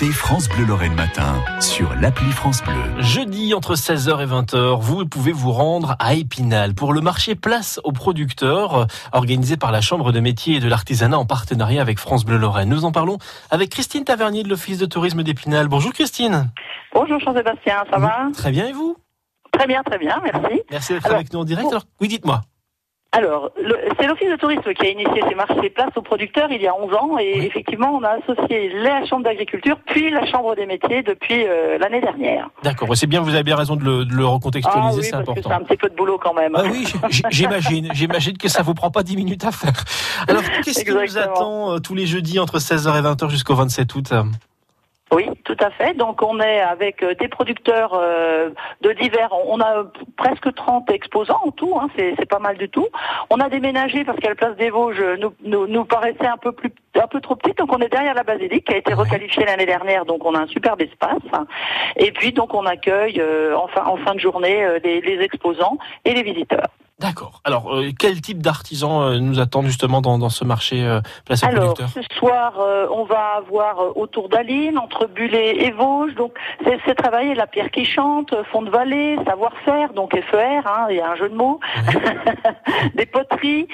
Écoutez France Bleu Lorraine Matin sur l'appli France Bleu. Jeudi entre 16h et 20h, vous pouvez vous rendre à Épinal pour le marché Place aux producteurs organisé par la Chambre de métiers et de l'artisanat en partenariat avec France Bleu Lorraine. Nous en parlons avec Christine Tavernier de l'Office de tourisme d'Épinal. Bonjour Christine. Bonjour Jean-Sébastien, ça va? Très bien et vous? Très bien, très bien, merci. Merci d'être avec nous en direct. Alors, oui, dites-moi. Alors, c'est l'Office de tourisme qui a initié ces marchés places aux producteurs il y a 11 ans et effectivement, on a associé la Chambre d'agriculture puis la Chambre des métiers depuis euh, l'année dernière. D'accord, c'est bien, vous avez bien raison de le, recontextualiser, ah c'est important. C'est un petit peu de boulot quand même. Ah oui, j'imagine, j'imagine que ça vous prend pas 10 minutes à faire. Alors, qu'est-ce qui vous attend euh, tous les jeudis entre 16h et 20h jusqu'au 27 août oui, tout à fait. Donc on est avec euh, des producteurs euh, de divers. On a presque 30 exposants en tout. Hein, c'est pas mal du tout. On a déménagé parce qu'à la place des Vosges nous, nous, nous, paraissait un peu plus un peu trop petite. Donc on est derrière la basilique qui a été requalifiée l'année dernière. Donc on a un superbe espace. Et puis donc on accueille euh, en, fin, en fin de journée les, les exposants et les visiteurs. D'accord. Alors, euh, quel type d'artisans euh, nous attendent justement dans, dans ce marché euh, place Alors, ce soir, on va avoir autour d'Aline, entre Bullet et Vosges. Donc, c'est travailler la pierre qui chante, fond de vallée, savoir-faire, donc FER, hein, il y a un jeu de mots, des poteries.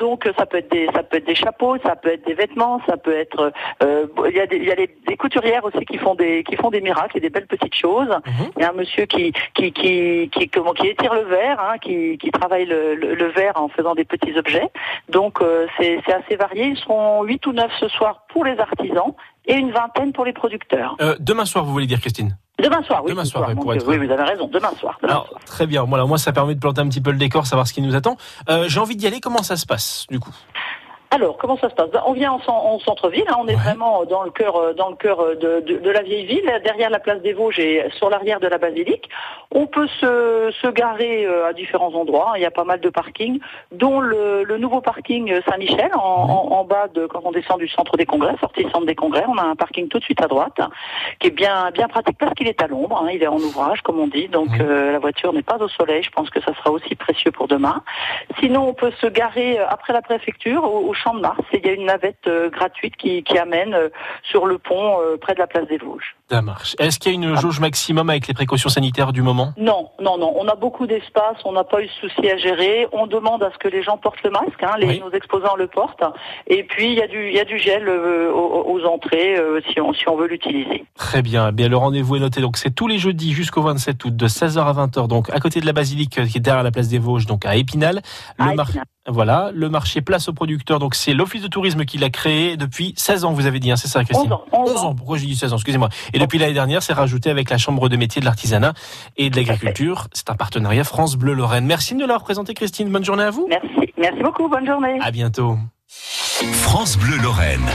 donc, ça peut être des, ça peut être des chapeaux, ça peut être des vêtements, ça peut être, il y a des, il y a des, couturières aussi qui font des, qui font des miracles et des belles petites choses. Mhm. Il y a un monsieur qui, qui, qui, qui, comment, qui étire le verre, hein, qui, qui travaillent le, verre en faisant des petits objets. Donc euh, c'est assez varié. Ils seront 8 ou 9 ce soir pour les artisans et une vingtaine pour les producteurs. Euh, demain soir, vous voulez dire, Christine? Demain soir, oui. Demain soir, oui, vous avez raison. Demain soir. Très bien. Voilà, moi, ça permet de planter un petit peu le décor, savoir ce qui nous attend. Euh, j'ai envie d'y aller. Comment ça se passe, du coup? Alors, comment ça se passe? On vient en, centre-ville, hein, on est vraiment dans le cœur, euh, dans le cœur euh, de, la vieille ville, derrière la place des Vosges et sur l'arrière de la basilique. On peut se, garer euh, à différents endroits. Il y a pas mal de parkings, dont le, nouveau parking Saint-Michel en, bas de quand on descend du centre des congrès, sortie centre des congrès. On a un parking tout de suite à droite, qui est bien bien pratique parce qu'il est à l'ombre. Hein. il est en ouvrage, comme on dit, donc la voiture n'est pas au soleil. Je pense que ça sera aussi précieux pour demain. Sinon, on peut se garer après la préfecture au Champ de Mars. il y a une navette euh, gratuite qui, amène euh, sur le pont euh, près de la place des Vosges. Ça marche. Est-ce qu'il y a une jauge maximum avec les précautions sanitaires du moment? Non, non, non. On a beaucoup d'espace, on n'a pas eu de souci à gérer. On demande à ce que les gens portent le masque, hein, les, nos exposants le portent. Et puis il y a du, il y a du gel aux, entrées si, on, si on veut l'utiliser. Très bien. Eh bien le rendez-vous est noté. Donc c'est tous les jeudis jusqu'au 27 août de 16h à 20h. Donc à côté de la basilique qui est derrière la place des Vosges, donc à Épinal. Le à Épinal. Voilà, le marché Place aux producteurs, donc c'est l'Office de tourisme qui l'a créé depuis 16 ans, vous avez dit, hein, c'est ça Christine 11 ans, pourquoi j'ai dit 16 ans, excusez-moi. Et depuis l'année dernière, c'est rajouté avec la Chambre de métiers de l'artisanat et de l'agriculture. C'est un partenariat France Bleu Lorraine. Merci de nous l'avoir présenté Christine, bonne journée à vous. Merci, merci beaucoup, bonne journée. À bientôt. France Bleu Lorraine.